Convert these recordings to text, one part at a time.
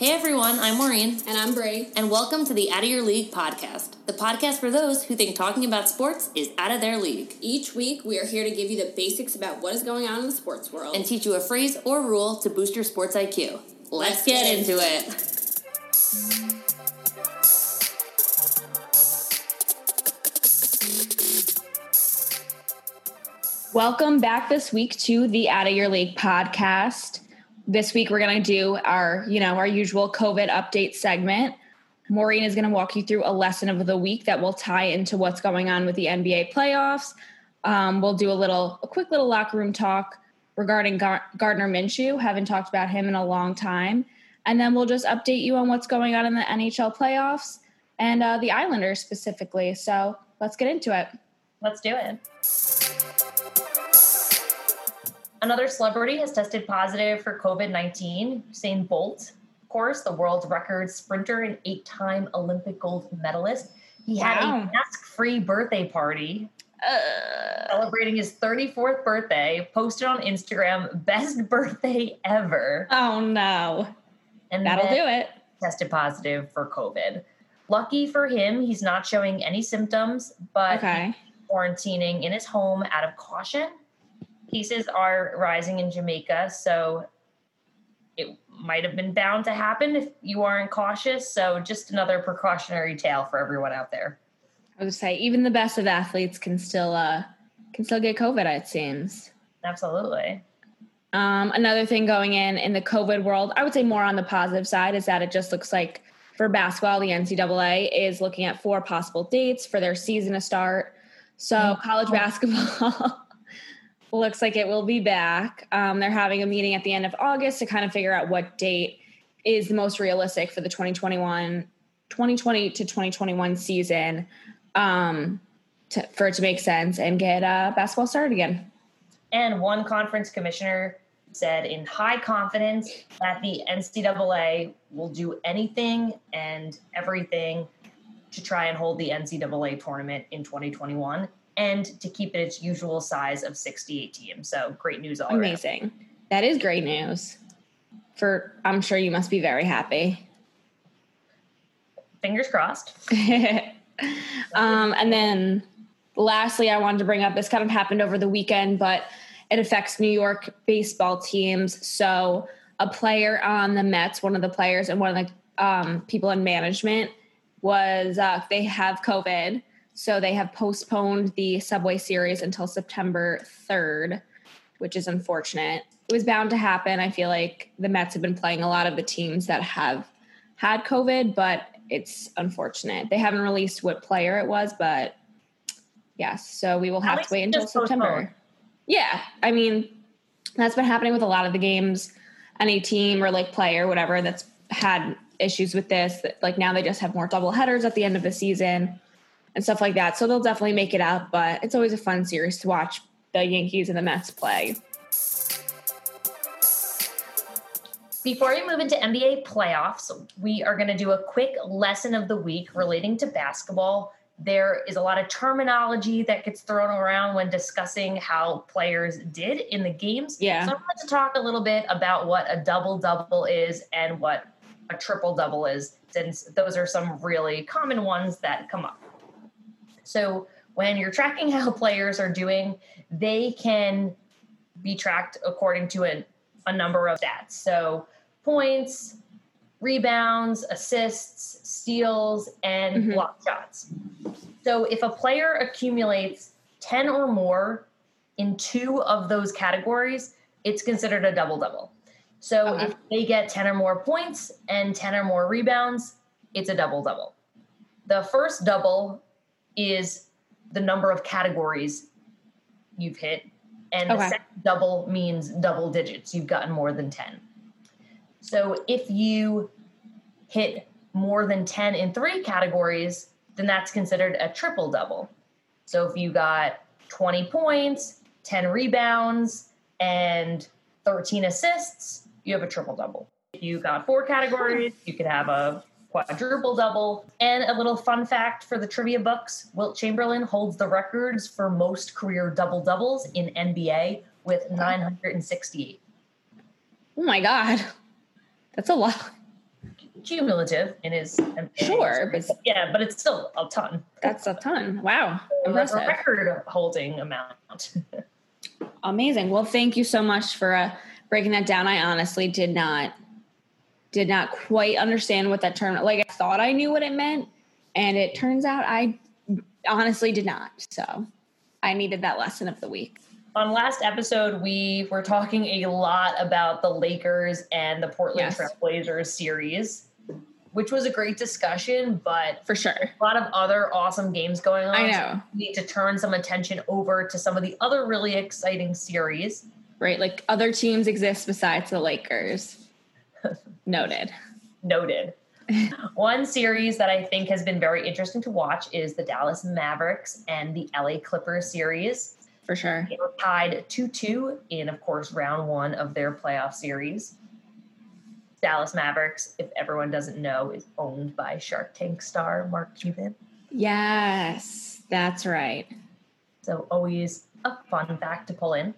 Hey everyone, I'm Maureen. And I'm Bray. And welcome to the Out of Your League podcast, the podcast for those who think talking about sports is out of their league. Each week, we are here to give you the basics about what is going on in the sports world and teach you a phrase or rule to boost your sports IQ. Let's, Let's get, get into it. Welcome back this week to the Out of Your League podcast this week we're going to do our, you know, our usual COVID update segment. Maureen is going to walk you through a lesson of the week that will tie into what's going on with the NBA playoffs. Um, we'll do a little, a quick little locker room talk regarding Gar- Gardner Minshew. Haven't talked about him in a long time, and then we'll just update you on what's going on in the NHL playoffs and uh, the Islanders specifically. So let's get into it. Let's do it. Another celebrity has tested positive for COVID 19, Usain Bolt, of course, the world record sprinter and eight time Olympic gold medalist. He wow. had a mask free birthday party uh, celebrating his 34th birthday, posted on Instagram, best birthday ever. Oh no. And that'll do it. Tested positive for COVID. Lucky for him, he's not showing any symptoms, but okay. quarantining in his home out of caution cases are rising in Jamaica, so it might have been bound to happen if you aren't cautious. So just another precautionary tale for everyone out there. I would say even the best of athletes can still uh, can still get COVID. It seems absolutely. Um, another thing going in in the COVID world, I would say more on the positive side is that it just looks like for basketball, the NCAA is looking at four possible dates for their season to start. So mm-hmm. college basketball looks like it will be back. Um, they're having a meeting at the end of August to kind of figure out what date is the most realistic for the 2021, 2020 to 2021 season um, to, for it to make sense and get uh, basketball started again. And one conference commissioner said in high confidence that the NCAA will do anything and everything to try and hold the NCAA tournament in 2021 and to keep it its usual size of 68 teams. So great news all Amazing. Around. That is great news. For I'm sure you must be very happy. Fingers crossed. um, and then lastly, I wanted to bring up this kind of happened over the weekend, but it affects New York baseball teams. So a player on the Mets, one of the players and one of the um, people in management was uh, they have COVID so they have postponed the Subway Series until September 3rd, which is unfortunate. It was bound to happen. I feel like the Mets have been playing a lot of the teams that have had COVID, but it's unfortunate. They haven't released what player it was, but yes. So we will have to wait until September. Postponed. Yeah. I mean, that's been happening with a lot of the games. Any team or like player, whatever, that's had issues with this. Like now they just have more double headers at the end of the season and stuff like that. So they'll definitely make it up, but it's always a fun series to watch the Yankees and the Mets play. Before we move into NBA playoffs, we are going to do a quick lesson of the week relating to basketball. There is a lot of terminology that gets thrown around when discussing how players did in the games. Yeah. So I wanted to talk a little bit about what a double double is and what a triple double is, since those are some really common ones that come up. So when you're tracking how players are doing, they can be tracked according to a, a number of stats. So points, rebounds, assists, steals, and mm-hmm. block shots. So if a player accumulates 10 or more in two of those categories, it's considered a double double. So okay. if they get 10 or more points and 10 or more rebounds, it's a double double. The first double is the number of categories you've hit. And okay. the second double means double digits. You've gotten more than 10. So if you hit more than 10 in three categories, then that's considered a triple double. So if you got 20 points, 10 rebounds, and 13 assists, you have a triple double. If you got four categories, you could have a quadruple double. And a little fun fact for the trivia books Wilt Chamberlain holds the records for most career double doubles in NBA with 968. Oh my God. That's a lot. cumulative in his Sure, but yeah, but it's still a ton. That's a ton. Wow, impressive. a record holding amount. Amazing. Well, thank you so much for uh, breaking that down. I honestly did not did not quite understand what that term. Like I thought I knew what it meant, and it turns out I honestly did not. So I needed that lesson of the week. On last episode, we were talking a lot about the Lakers and the Portland Yes. Trailblazers series, which was a great discussion, but For sure. a lot of other awesome games going on. I So know. we need to turn some attention over to some of the other really exciting series. Right? Like other teams exist besides the Lakers. Noted. Noted. One series that I think has been very interesting to watch is the Dallas Mavericks and the LA Clippers series. For sure. They were tied 2 2 in, of course, round one of their playoff series. Dallas Mavericks, if everyone doesn't know, is owned by Shark Tank star Mark Cuban. Yes, that's right. So, always a fun fact to pull in.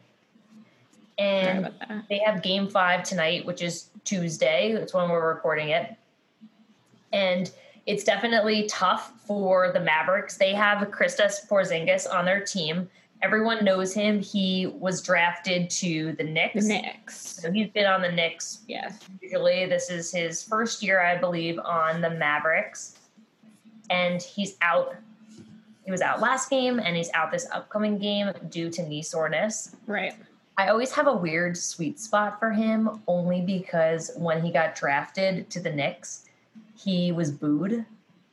And they have game five tonight, which is Tuesday. That's when we're recording it. And it's definitely tough for the Mavericks. They have Kristaps Porzingis on their team. Everyone knows him. He was drafted to the The Knicks. Knicks. So he's been on the Knicks. Yes. Usually, this is his first year, I believe, on the Mavericks. And he's out. He was out last game, and he's out this upcoming game due to knee soreness. Right. I always have a weird sweet spot for him only because when he got drafted to the Knicks, he was booed.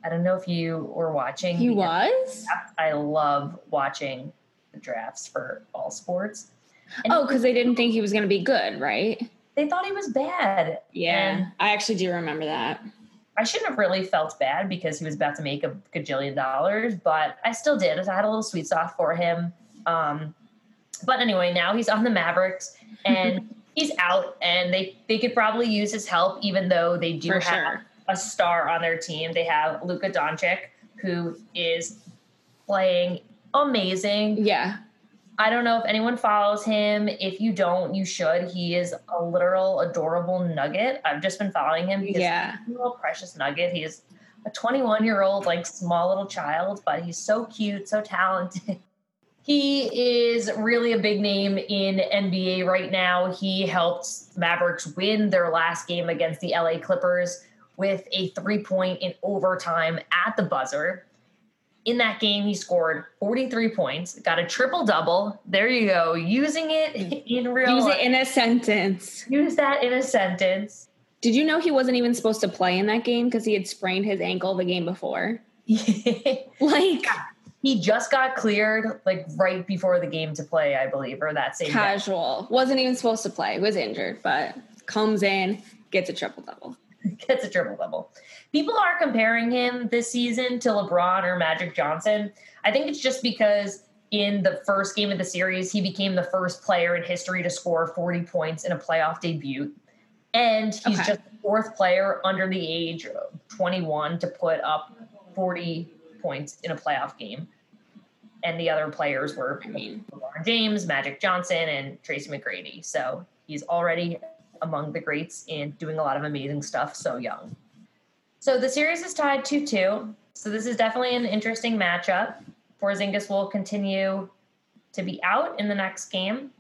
I don't know if you were watching. He was? I love watching the drafts for all sports. And Oh, because they didn't think he was going to be good, right? they thought he was bad. Yeah. And I actually do remember that. I shouldn't have really felt bad because he was about to make a gajillion dollars, but I still did. I had a little sweet spot for him. Um, but anyway, now he's on the Mavericks and he's out, and they they could probably use his help, even though they do For have sure. a star on their team. They have Luka Doncic, who is playing amazing. Yeah. I don't know if anyone follows him. If you don't, you should. He is a literal adorable nugget. I've just been following him because Yeah. he's a little precious nugget. He's a 21 year old, like small little child, but he's so cute, so talented. He is really a big name in NBA right now. He helped Mavericks win their last game against the LA Clippers with a three point in overtime at the buzzer. In that game, he scored 43 points, got a triple double. There you go, using it in real Use life. it in a sentence. Use that in a sentence. Did you know he wasn't even supposed to play in that game because he had sprained his ankle the game before? Like he just got cleared like right before the game to play, I believe, or that same day. casual. Wasn't even supposed to play. Was injured, but comes in, gets a triple double. gets a triple double. People are comparing him this season to LeBron or Magic Johnson. I think it's just because in the first game of the series, he became the first player in history to score 40 points in a playoff debut. And he's Okay. just the fourth player under the age of 21 to put up 40 points in a playoff game. And the other players were I LeBron James, Magic Johnson, and Tracy McGrady. So he's already among the greats and doing a lot of amazing stuff so young. So the series is tied 2 2. So this is definitely an interesting matchup. Porzingis will continue to be out in the next game.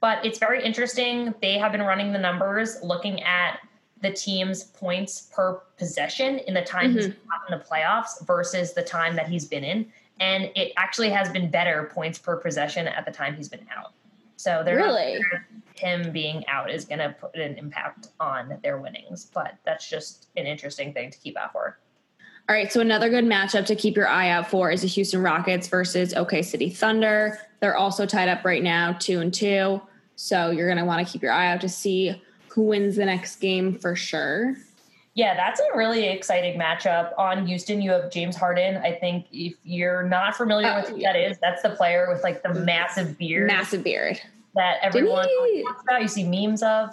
But it's very interesting. They have been running the numbers, looking at the team's points per possession in the time he's mm-hmm. not in the playoffs versus the time that he's been in. And it actually has been better points per possession at the time he's been out. So they're Really? sure him being out is going to put an impact on their winnings. But that's just an interesting thing to keep out for. All right, so another good matchup to keep your eye out for is the Houston Rockets versus OK City Thunder. They're also tied up right now, two and two. So you're going to want to keep your eye out to see who wins the next game for sure. Yeah, that's a really exciting matchup. On Houston, you have James Harden. I think if you're not familiar Oh, with uh, who yeah. that is, that's the player with like the massive beard Massive beard. that everyone he- talks about. You see memes of.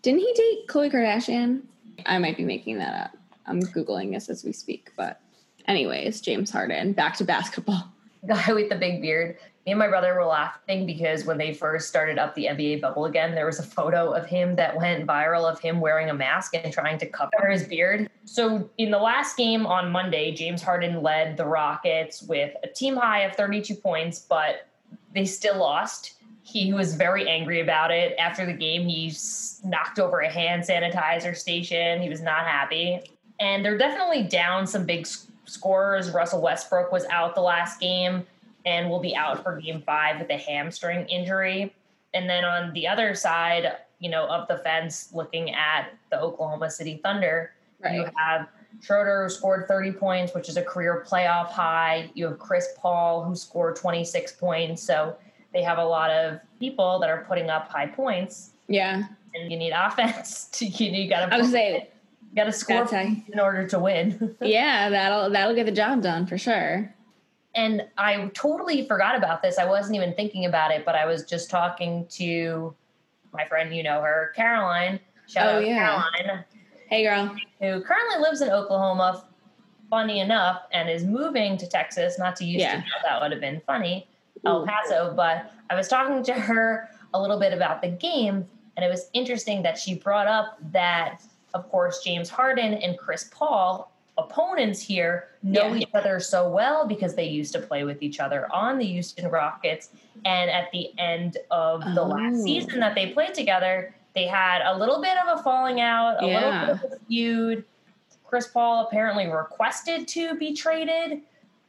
Didn't he date Khloe Kardashian? I might be making that up. I'm Googling this as we speak. But, anyways, James Harden, back to basketball. Guy with the big beard. Me and my brother were laughing because when they first started up the NBA bubble again, there was a photo of him that went viral of him wearing a mask and trying to cover his beard. So in the last game on Monday, James Harden led the Rockets with a team high of 32 points, but they still lost. He was very angry about it. After the game, he knocked over a hand sanitizer station. He was not happy. And they're definitely down some big scorers. Russell Westbrook was out the last game and will be out for game five with a hamstring injury. And then on the other side, you know, of the fence, looking at the Oklahoma City Thunder, right. you have Schroeder who scored 30 points, which is a career playoff high. You have Chris Paul who scored 26 points. So they have a lot of people that are putting up high points. Yeah. And you need offense to you, you gotta I was say you gotta score in order to win. yeah, that'll that'll get the job done for sure. And I totally forgot about this. I wasn't even thinking about it, but I was just talking to my friend, you know her, Caroline. Shout oh, out yeah. Caroline. Hey girl. Who currently lives in Oklahoma, funny enough, and is moving to Texas, not to use yeah. that would have been funny. El Paso, but I was talking to her a little bit about the game, and it was interesting that she brought up that, of course, James Harden and Chris Paul, opponents here, know yeah. each other so well because they used to play with each other on the Houston Rockets. And at the end of the oh. last season that they played together, they had a little bit of a falling out, a yeah. little bit of a feud. Chris Paul apparently requested to be traded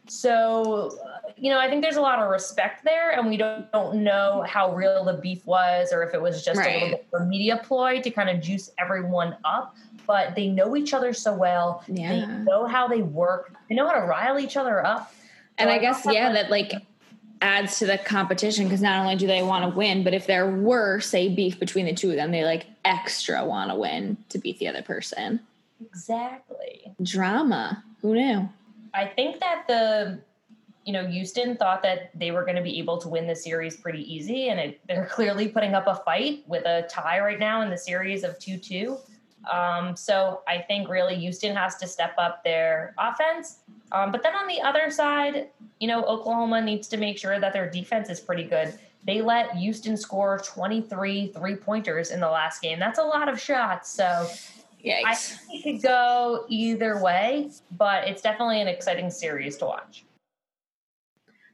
so, you know, I think there's a lot of respect there, and we don't, don't know how real the beef was or if it was just right. a little bit of a media ploy to kind of juice everyone up. But they know each other so well. Yeah. They know how they work. They know how to rile each other up. And I, I guess, yeah, that like adds to the competition because not only do they want to win, but if there were, say, beef between the two of them, they like extra want to win to beat the other person. Exactly. Drama. Who knew? I think that the you know Houston thought that they were going to be able to win the series pretty easy, and it, they're clearly putting up a fight with a tie right now in the series of two two. Um, so I think really Houston has to step up their offense. Um, but then on the other side, you know Oklahoma needs to make sure that their defense is pretty good. They let Houston score 23 three pointers in the last game. That's a lot of shots. So Yikes. I think it could go either way, but it's definitely an exciting series to watch.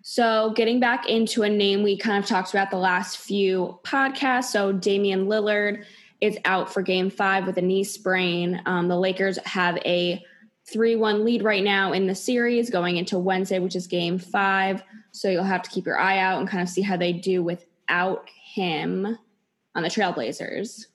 So, getting back into a name we kind of talked about the last few podcasts. So, Damian Lillard is out for game five with a knee sprain. Um, the Lakers have a 3 1 lead right now in the series going into Wednesday, which is game five. So, you'll have to keep your eye out and kind of see how they do without him on the Trailblazers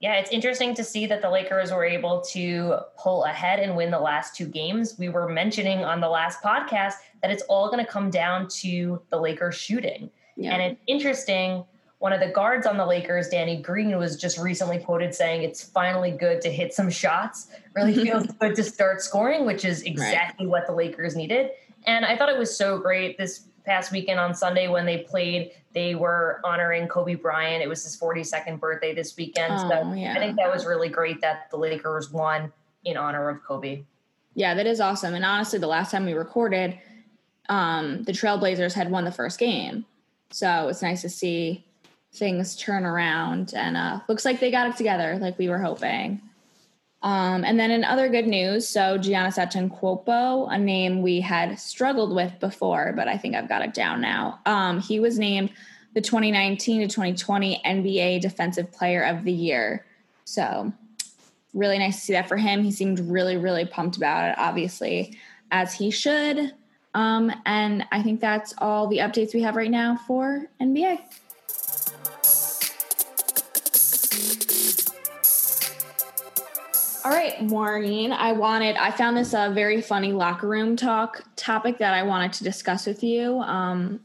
yeah, it's interesting to see that the Lakers were able to pull ahead and win the last two games. We were mentioning on the last podcast that it's all going to come down to the Lakers shooting. Yeah. And it's interesting. One of the guards on the Lakers, Danny Green, was just recently quoted saying it's finally good to hit some shots. Really feels good to start scoring, which is exactly right. what the Lakers needed. And I thought it was so great this past weekend on Sunday when they played, they were honoring Kobe Bryant. It was his 42nd birthday this weekend. Oh, so yeah. I think that was really great that the Lakers won in honor of Kobe. Yeah, that is awesome. And honestly, the last time we recorded, um, the Trailblazers had won the first game. So it's nice to see things turn around and uh, looks like they got it together like we were hoping. Um, and then in other good news, so Giannis Antetokounmpo, a name we had struggled with before, but I think I've got it down now. Um, he was named the 2019 to 2020 NBA Defensive Player of the Year. So really nice to see that for him. He seemed really, really pumped about it, obviously, as he should. Um, and I think that's all the updates we have right now for NBA. All right, Maureen, I wanted, I found this a very funny locker room talk topic that I wanted to discuss with you. Um,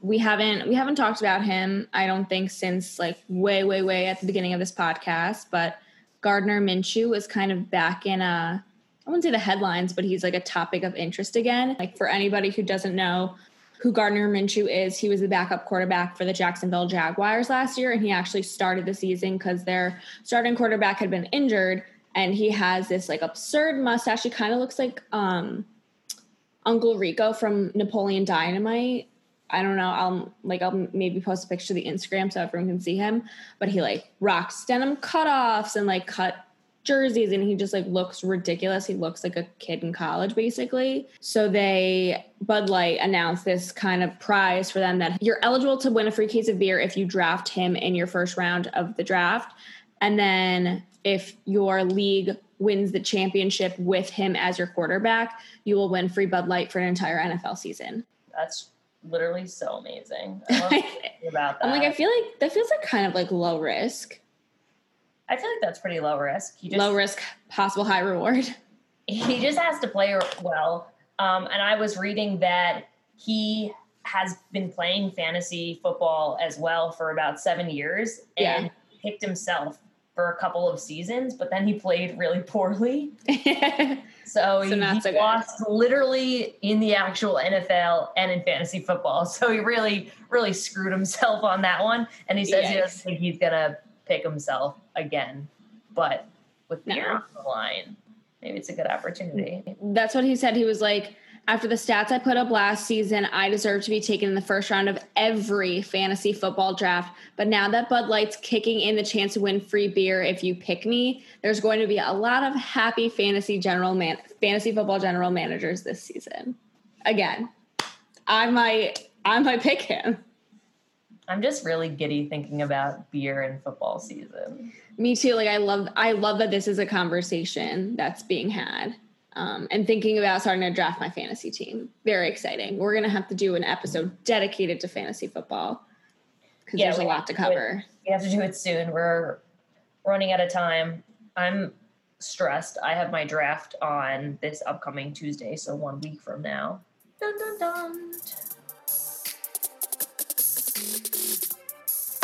we haven't we haven't talked about him i don't think since like way way way at the beginning of this podcast but gardner minshew is kind of back in a i wouldn't say the headlines but he's like a topic of interest again like for anybody who doesn't know who gardner minshew is he was the backup quarterback for the jacksonville jaguars last year and he actually started the season because their starting quarterback had been injured and he has this like absurd mustache. He kind of looks like um Uncle Rico from Napoleon Dynamite. I don't know. I'll like I'll maybe post a picture to the Instagram so everyone can see him. But he like rocks denim cutoffs and like cut jerseys and he just like looks ridiculous. He looks like a kid in college basically. So they Bud Light announced this kind of prize for them that you're eligible to win a free case of beer if you draft him in your first round of the draft. And then if your league wins the championship with him as your quarterback, you will win free Bud Light for an entire NFL season. That's literally so amazing. I love about that. I'm like, I feel like that feels like kind of like low risk. I feel like that's pretty low risk. He just, low risk, possible high reward. He just has to play well. Um, and I was reading that he has been playing fantasy football as well for about seven years and yeah. picked himself for a couple of seasons, but then he played really poorly. so, so he, he so lost literally in the actual NFL and in fantasy football. So he really, really screwed himself on that one. And he says yes. he doesn't think he's to pick himself again. But with the no. on the line, maybe it's a good opportunity. That's what he said. He was like, after the stats I put up last season, I deserve to be taken in the first round of every fantasy football draft. But now that Bud Light's kicking in the chance to win free beer if you pick me, there's going to be a lot of happy fantasy general man fantasy football general managers this season. Again, I might I might pick him. I'm just really giddy thinking about beer and football season. Me too. Like I love I love that this is a conversation that's being had um, and thinking about starting to draft my fantasy team. Very exciting. We're going to have to do an episode dedicated to fantasy football because yeah, there's a lot to cover. we have to do it soon. We're running out of time. I'm stressed. I have my draft on this upcoming Tuesday, so one week from now. Dun dun dun.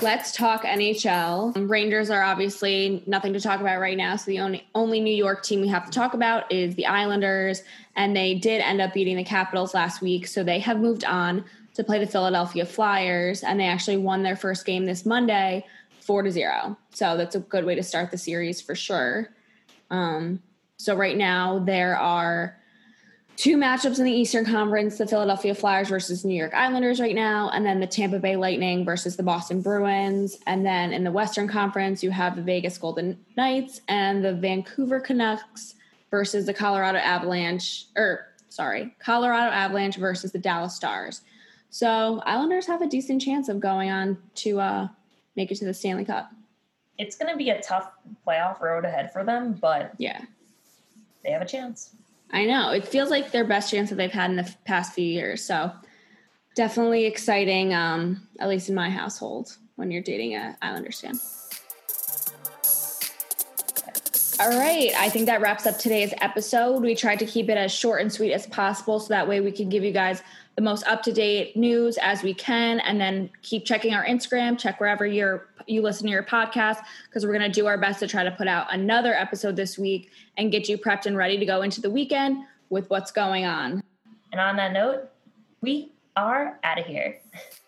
Let's talk NHL. Rangers are obviously nothing to talk about right now. So the only only New York team we have to talk about is the Islanders, and they did end up beating the Capitals last week. So they have moved on to play the Philadelphia Flyers, and they actually won their first game this Monday, four to zero. So that's a good way to start the series for sure. Um, so right now there are two matchups in the Eastern Conference the Philadelphia Flyers versus New York Islanders right now, and then the Tampa Bay Lightning versus the Boston Bruins. And then in the Western Conference, you have the Vegas Golden Knights and the Vancouver Canucks versus the Colorado Avalanche, or sorry, Colorado Avalanche versus the Dallas Stars. So Islanders have a decent chance of going on to uh, make it to the Stanley Cup. It's going to be a tough playoff road ahead for them, but yeah, they have a chance. I know. It feels like their best chance that they've had in the past few years. So definitely exciting, um, at least in my household, when you're dating a Islanders fan. All right. I think that wraps up today's episode. We tried to keep it as short and sweet as possible so that way we can give you guys the most up to date news as we can, and then keep checking our Instagram, check wherever you're you listen to your podcast, because we're gonna do our best to try to put out another episode this week and get you prepped and ready to go into the weekend with what's going on. And on that note, we are out of here.